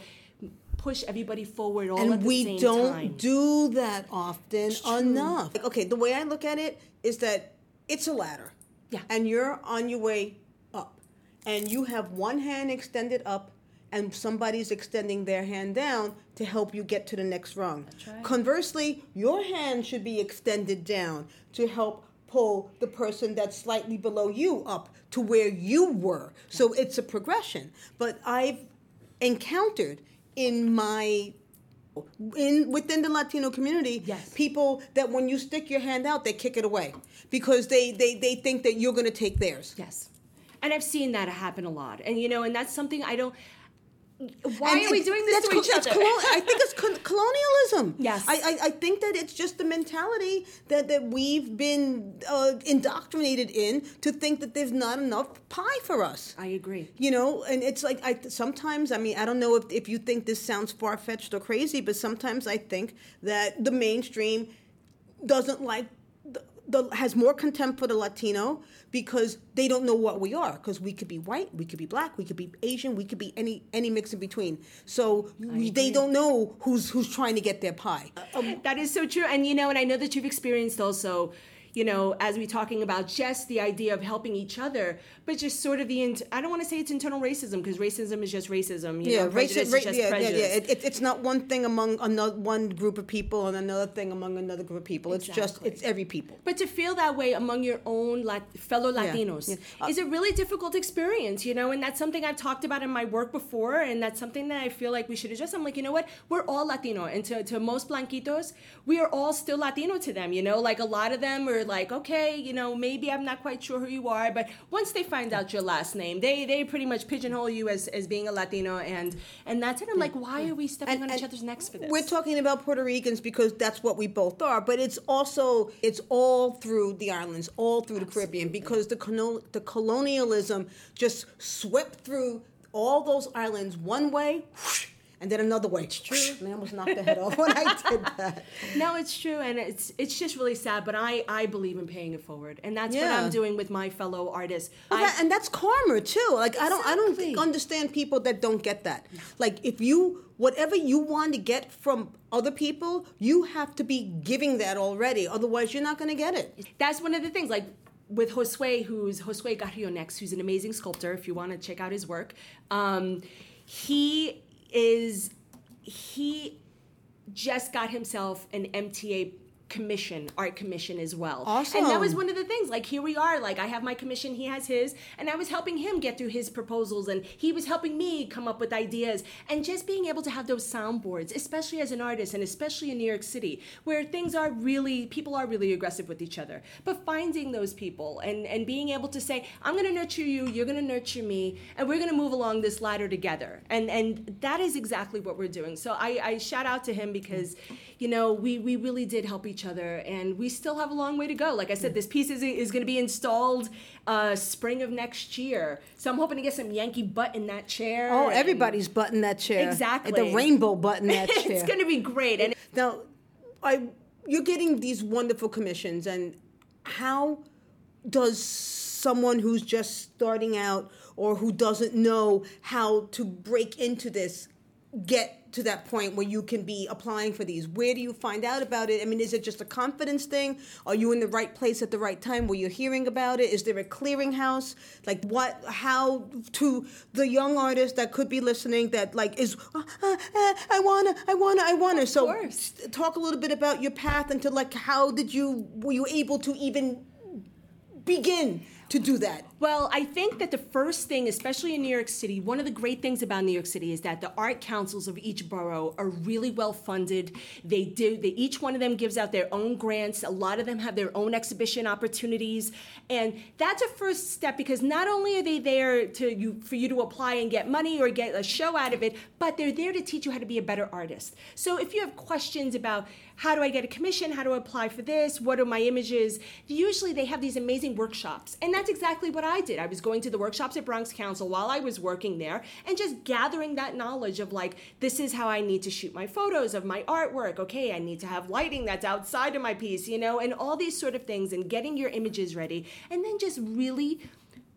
push everybody forward all at and the we same don't time. do that often enough. Like, Okay, the way I look at it is that it's a ladder. Yeah. And you're on your way up. And you have one hand extended up and somebody's extending their hand down to help you get to the next rung. right. Conversely, your hand should be extended down to help pull the person that's slightly below you up to where you were. So it's a progression. But I've encountered in my in within the Latino community, Yes. people that when you stick your hand out, they kick it away because they they, they think that you're going to take theirs. Yes. And I've seen that happen a lot. And you know, and that's something I don't why And are we doing this to each other? colon- I think it's co- colonialism. Yes. I, I, I think that it's just the mentality that, that we've been uh, indoctrinated in to think that there's not enough pie for us. I agree. You know, and it's like I sometimes I mean I don't know if, if you think this sounds far fetched or crazy, but sometimes I think that the mainstream doesn't like the, has more contempt for the Latino because they don't know what we are. Because we could be white, we could be black, we could be Asian, we could be any any mix in between. So we, they don't know who's who's trying to get their pie. That is so true. And you know, and I know that you've experienced also, you know, as we're talking about just the idea of helping each other, but just sort of the int- I don't want to say it's internal racism because racism is just racism. You Yeah, know, prejudice racism. Ra- is just yeah, yeah, prejudice. yeah. It, it, it's not one thing among another one group of people and another thing among another group of people. It's just it's every people. But to feel that way among your own fellow Latinos yeah. Uh, is a really difficult experience, you know, and that's something I've talked about in my work before, and that's something that I feel like we should address. I'm like, you know what? We're all Latino, and to, to most Blanquitos, we are all still Latino to them, you know? Like a lot of them are like, okay, you know, maybe I'm not quite sure who you are, but once they find out your last name, they, they pretty much pigeonhole you as, as being a Latino, and, and that's it. I'm like, why are we stepping on each other's necks for this? We're talking about Puerto Ricans because that's what we both are, but it's also it's all through the islands, all through the Caribbean, because the the colonialism just swept through all those islands one way. whoosh, And then another way. It's true. Man, I almost knocked the head off when I did that. No, it's true, and it's it's just really sad. But I I believe in paying it forward, and that's what I'm doing with my fellow artists. I- that- and that's karma too. Like I don't, I don't Exactly. understand people that don't get that. Like if you, whatever you want to get from other people, you have to be giving that already. Otherwise, you're not going to get it. that's one of the things. Like with Josue, who's Josue Guarionex, who's an amazing sculptor. If you want to check out his work, um, he is he just got himself an MTA commission, art commission as well. awesome. And that was one of the things. Like here we are. Like I have my commission, he has his, and I was helping him get through his proposals, and he was helping me come up with ideas. And just being able to have those soundboards, especially as an artist, and especially in New York City, where things are really people are really aggressive with each other. But finding those people and and being able to say, I'm going to nurture you, you're going to nurture me, and we're going to move along this ladder together. And and that is exactly what we're doing. So I, I shout out to him because, you know, we we really did help each other, and we still have a long way to go. Like I said, this piece is is going to be installed uh, spring of next year. So I'm hoping to get some Yankee butt in that chair. Oh, and- everybody's button that chair. Exactly. The rainbow button that chair. it's going to be great. And Now, I you're getting these wonderful commissions, and how does someone who's just starting out or who doesn't know how to break into this get to that point where you can be applying for these? Where do you find out about it? I mean, is it just a confidence thing? Are you in the right place at the right time where you're hearing about it? Is there a clearinghouse? Like what? How to the young artist that could be listening that like is uh, uh, uh, I wanna, I wanna, I wanna. So course. talk a little bit about your path and to like how did you were you able to even begin to do that? Well, I think that the first thing, especially in New York City, one of the great things about New York City is that the art councils of each borough are really well funded. They do, they, each one of them gives out their own grants. A lot of them have their own exhibition opportunities, and that's a first step because not only are they there to you for you to apply and get money or get a show out of it, but they're there to teach you how to be a better artist. So if you have questions about how do I get a commission, how do I apply for this, what are my images, usually they have these amazing workshops, and that's exactly what I did. I was going to the workshops at Bronx Council while I was working there and just gathering that knowledge of like, this is how I need to shoot my photos of my artwork. Okay, I need to have lighting that's outside of my piece, you know, and all these sort of things and getting your images ready. And then just really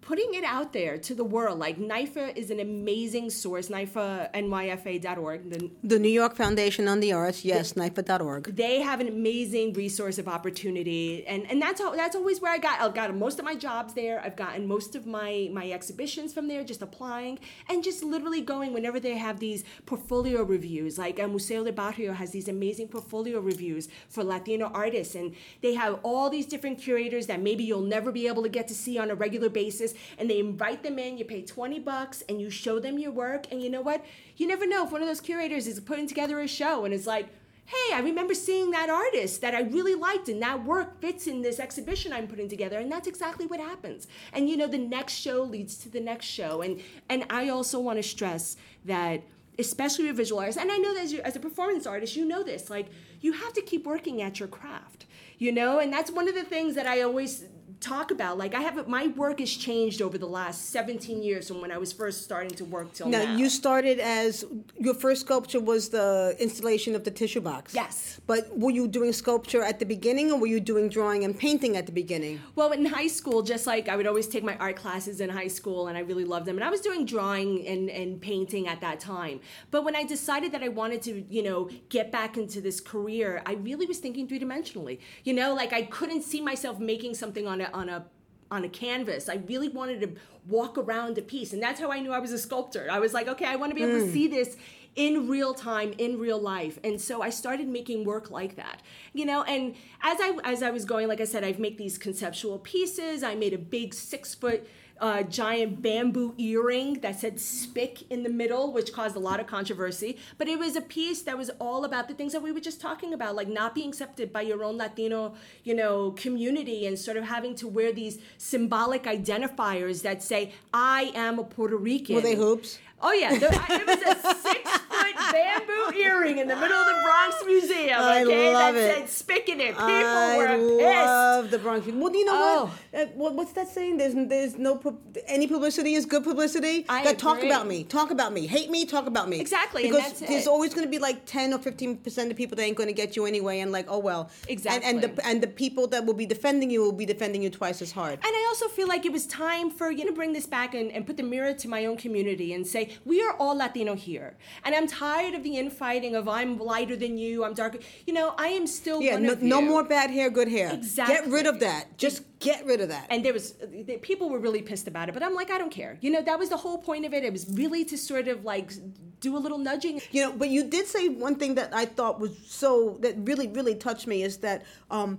putting it out there to the world. Like NYFA is an amazing source, NYFA, NYFA.org. The, The New York Foundation on the Arts, yes, NYFA.org. they have an amazing resource of opportunity and and that's how that's always where i got i've gotten most of my jobs there i've gotten most of my my exhibitions from there just applying and just literally going whenever they have these portfolio reviews like uh, museo del barrio has these amazing portfolio reviews for latino artists and they have all these different curators that maybe you'll never be able to get to see on a regular basis and they invite them in you pay 20 bucks and you show them your work and you know what you never know if one of those curators is putting together a show and it's like hey, I remember seeing that artist that I really liked, and that work fits in this exhibition I'm putting together. And that's exactly what happens. And you know, the next show leads to the next show. And and I also want to stress that especially with visual artists, and I know that as, you, as a performance artist, you know this, like you have to keep working at your craft, you know, and that's one of the things that I always talk about. Like I have my work has changed over the last 17 years from when I was first starting to work till now. Now, you started as your first sculpture was the installation of the tissue box. Yes. But were you doing sculpture at the beginning or were you doing drawing and painting at the beginning? Well, in high school, just like I would always take my art classes in high school, and I really loved them. And I was doing drawing and, and painting at that time. But when I decided that I wanted to, you know, get back into this career, I really was thinking three dimensionally. You know, like I couldn't see myself making something on a on a on a canvas. I really wanted to walk around a piece, and that's how I knew I was a sculptor. I was like, okay, I want to be able to hmm. see this in real time, in real life, and so I started making work like that. You know, and as I as I was going, like I said, I've made these conceptual pieces. I made a big six foot uh, giant bamboo earring that said spick in the middle, which caused a lot of controversy. But it was a piece that was all about the things that we were just talking about, like not being accepted by your own Latino, you know, community and sort of having to wear these symbolic identifiers that say, I am a Puerto Rican. Were they hoops? Oh yeah, the, it was a six foot bamboo earring in the middle of the Bronx Museum. I Okay, love that it. said "spick" in it. People I were pissed. love the Bronx. Well, you know Oh. what? Uh, what? What's that saying? There's there's no any publicity is good publicity. I That talk about me. Talk about me. Hate me. Talk about me. Exactly, and Because there's it. always going to be like ten or fifteen percent of people that ain't going to get you anyway, and like oh well. And, and Exactly. the and the people that will be defending you will be defending you twice as hard. And I also feel like it was time for you to bring this back and, and put the mirror to my own community and say, we are all Latino here. And I'm tired of the infighting of I'm lighter than you, I'm darker. You know, I am still Yeah, no, no more bad hair, good hair. Exactly. Get rid of that. Just get rid of that. and there was the, people were really pissed about it but i'm like i don't care you know that was the whole point of it it was really to sort of like do a little nudging You know, but you did say one thing that I thought was so that really really touched me is that um,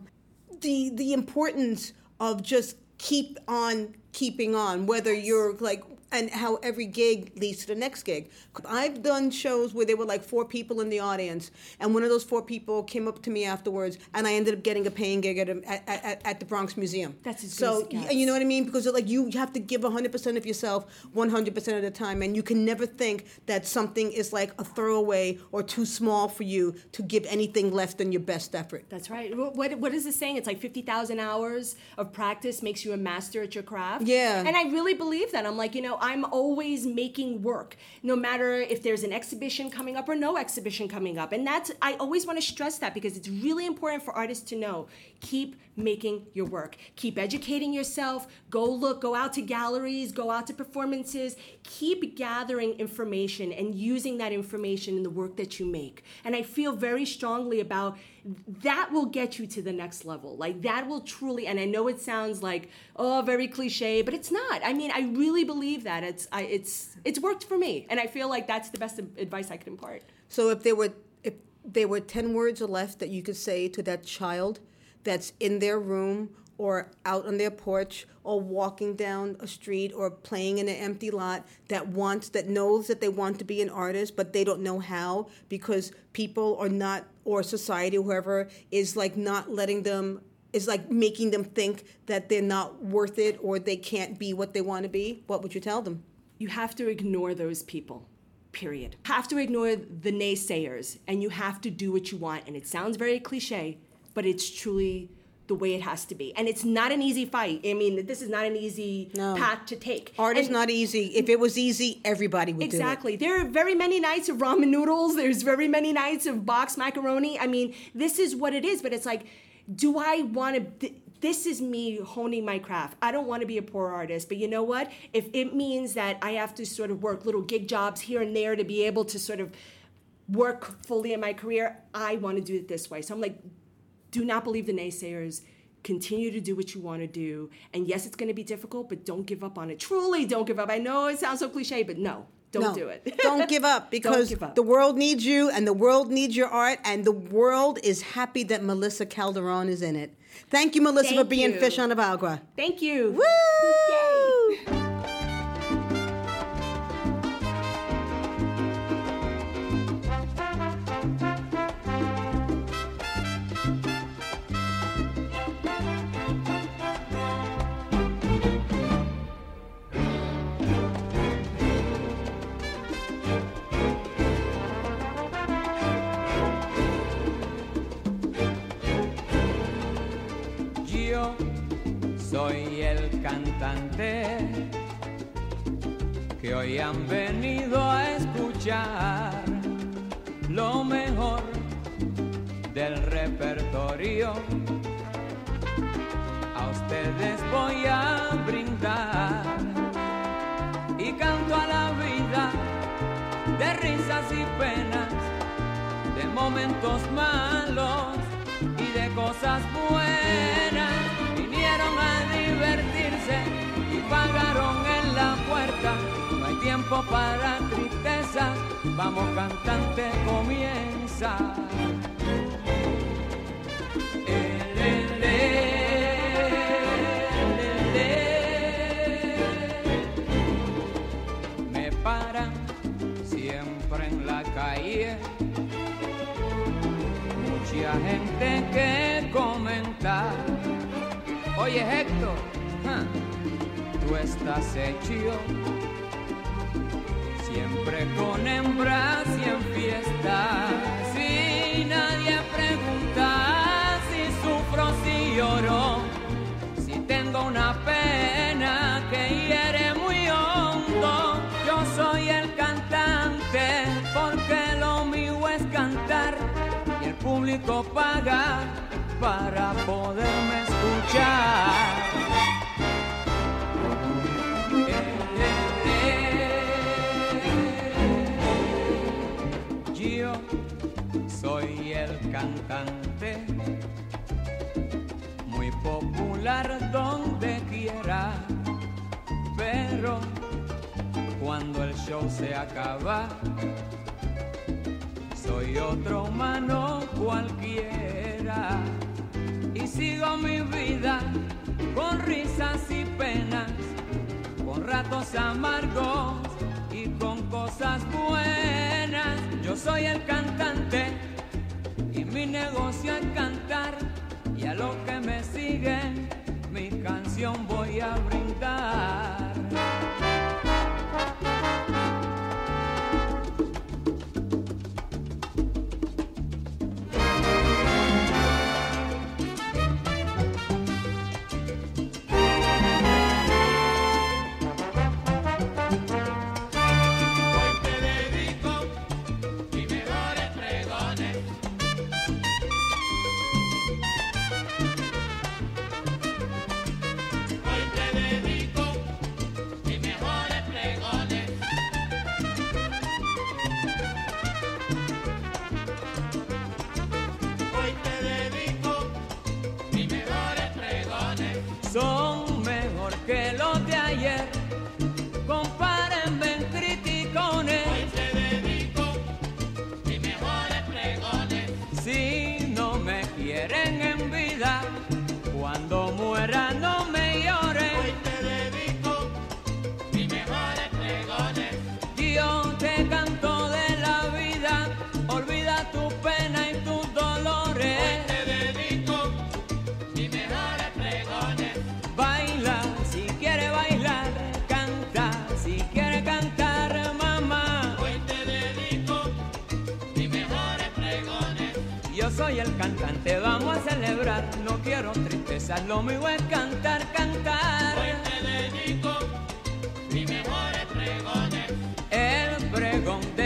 the the importance of just keep on keeping on, whether you're like and how every gig leads to the next gig. I've done shows where there were like four people in the audience, and one of those four people came up to me afterwards, and I ended up getting a paying gig at, a, at, at, at the Bronx Museum. That's as good so as you know what I mean? Because like you have to give 100% of yourself 100% of the time and you can never think that something is like a throwaway or too small for you to give anything less than your best effort. That's right. What, what, is this saying? It's like 50000 hours of practice makes you a master at your craft? Yeah. and i really believe that. I'm like you know I'm always making work, no matter if there's an exhibition coming up or no exhibition coming up. And that's, I always want to stress that because it's really important for artists to know keep making your work, keep educating yourself, go look, go out to galleries, go out to performances, keep gathering information and using that information in the work that you make. And I feel very strongly about that will get you to the next level. Like that will truly, and I know it sounds like oh very cliche, but it's not. I mean, I really believe that it's I, it's it's worked for me, and I feel like that's the best advice I could impart. So if there were if there were ten words left that you could say to that child that's in their room or out on their porch or walking down a street or playing in an empty lot that wants that knows that they want to be an artist but they don't know how because people are not or society or whoever is like not letting them is like making them think that they're not worth it or they can't be what they want to be what would you tell them You have to ignore those people. Period. Have to ignore the naysayers, and you have to do what you want. And it sounds very cliche, but it's truly the way it has to be. And it's not an easy fight. I mean, this is not an easy No. path to take. art is not easy if it was easy everybody would Exactly. There are very many nights of ramen noodles. There's very many nights of boxed macaroni. I mean, this is what it is. But it's like, do I want to? Th- this is me honing my craft. I don't want to be a poor artist, but you know what? If it means that I have to sort of work little gig jobs here and there to be able to sort of work fully in my career, I want to do it this way. So I'm like, do not believe the naysayers. Continue to do what you want to do. And yes, it's going to be difficult, but don't give up on it. Truly, don't give up. I know it sounds so cliche, but no, don't No, do it. don't give up because give up. the world needs you and the world needs your art and the world is happy that Melissa Calderon is in it. Thank you, Melissa, for being you. Fish Out of Agua. Thank you. Woo! Soy el cantante que hoy han venido a escuchar lo mejor del repertorio. A ustedes voy a brindar y canto a la vida de risas y penas, de momentos malos y de cosas buenas. Y pagaron en la puerta. No hay tiempo para tristeza, vamos cantante, comienza. En la calle mucha gente que comentar. Oye Héctor, tú estás hecho siempre con hembras y en fiestas. Si nadie pregunta si sufro, si lloro, si tengo una pena que hiere muy hondo. Yo soy el cantante porque lo mío es cantar y el público paga para poderme escuchar. Cantante, muy popular donde quiera, pero cuando el show se acaba, soy otro humano cualquiera y sigo mi vida con risas y penas, con ratos amargos y con cosas buenas. Yo soy el cantante mi negocio es cantar y a los que me siguen mi canción voy a brindar. El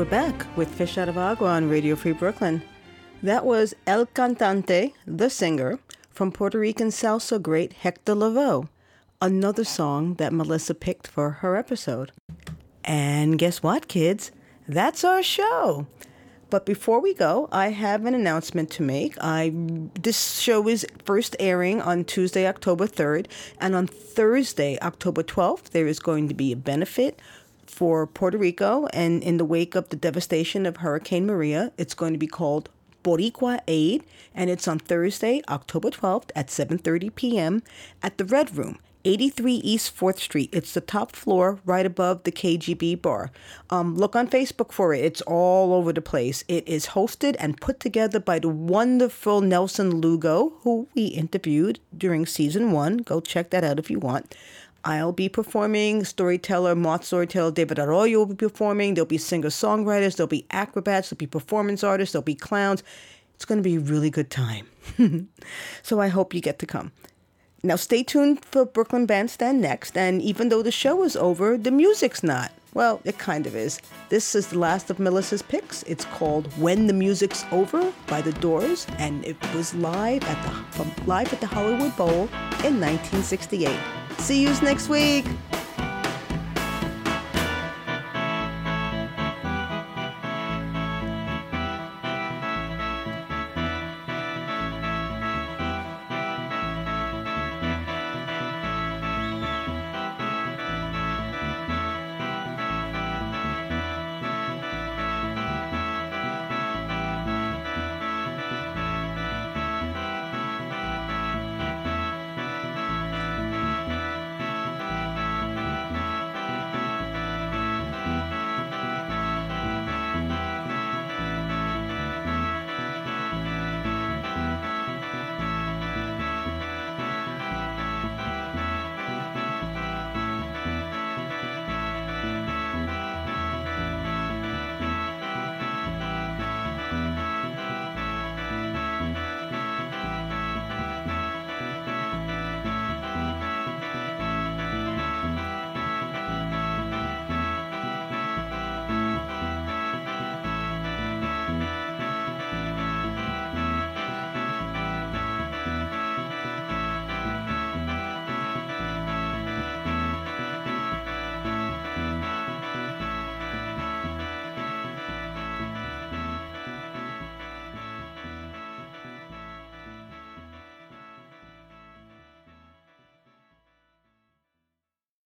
we're back with Fish Out of Agua on Radio Free Brooklyn. That was El Cantante, the singer, from Puerto Rican salsa great Hector Lavoe, another song that Melissa picked for her episode. And guess what, kids? That's our show. But before we go, I have an announcement to make. I this show is first airing on Tuesday, October 3rd, and on Thursday, October 12th, there is going to be a benefit for Puerto Rico and in the wake of the devastation of Hurricane Maria. It's going to be called Boricua Aid, and it's on Thursday, October 12th at 7:30 p.m. at the Red Room, 83 East 4th Street. It's the top floor right above the KGB bar. Um, look on Facebook for it. It's all over the place. It is hosted and put together by the wonderful Nelson Lugo, who we interviewed during season one. Go check that out if you want. I'll be performing. Storyteller, Mott storyteller David Arroyo will be performing. There'll be singer songwriters. There'll be acrobats. There'll be performance artists. There'll be clowns. It's going to be a really good time. so I hope you get to come. Now stay tuned for Brooklyn Bandstand next. And even though the show is over, the music's not. Well, it kind of is. This is the last of Melissa's picks. It's called "When the Music's Over" by The Doors, and it was live at the live at the Hollywood Bowl in 1968. See you next week.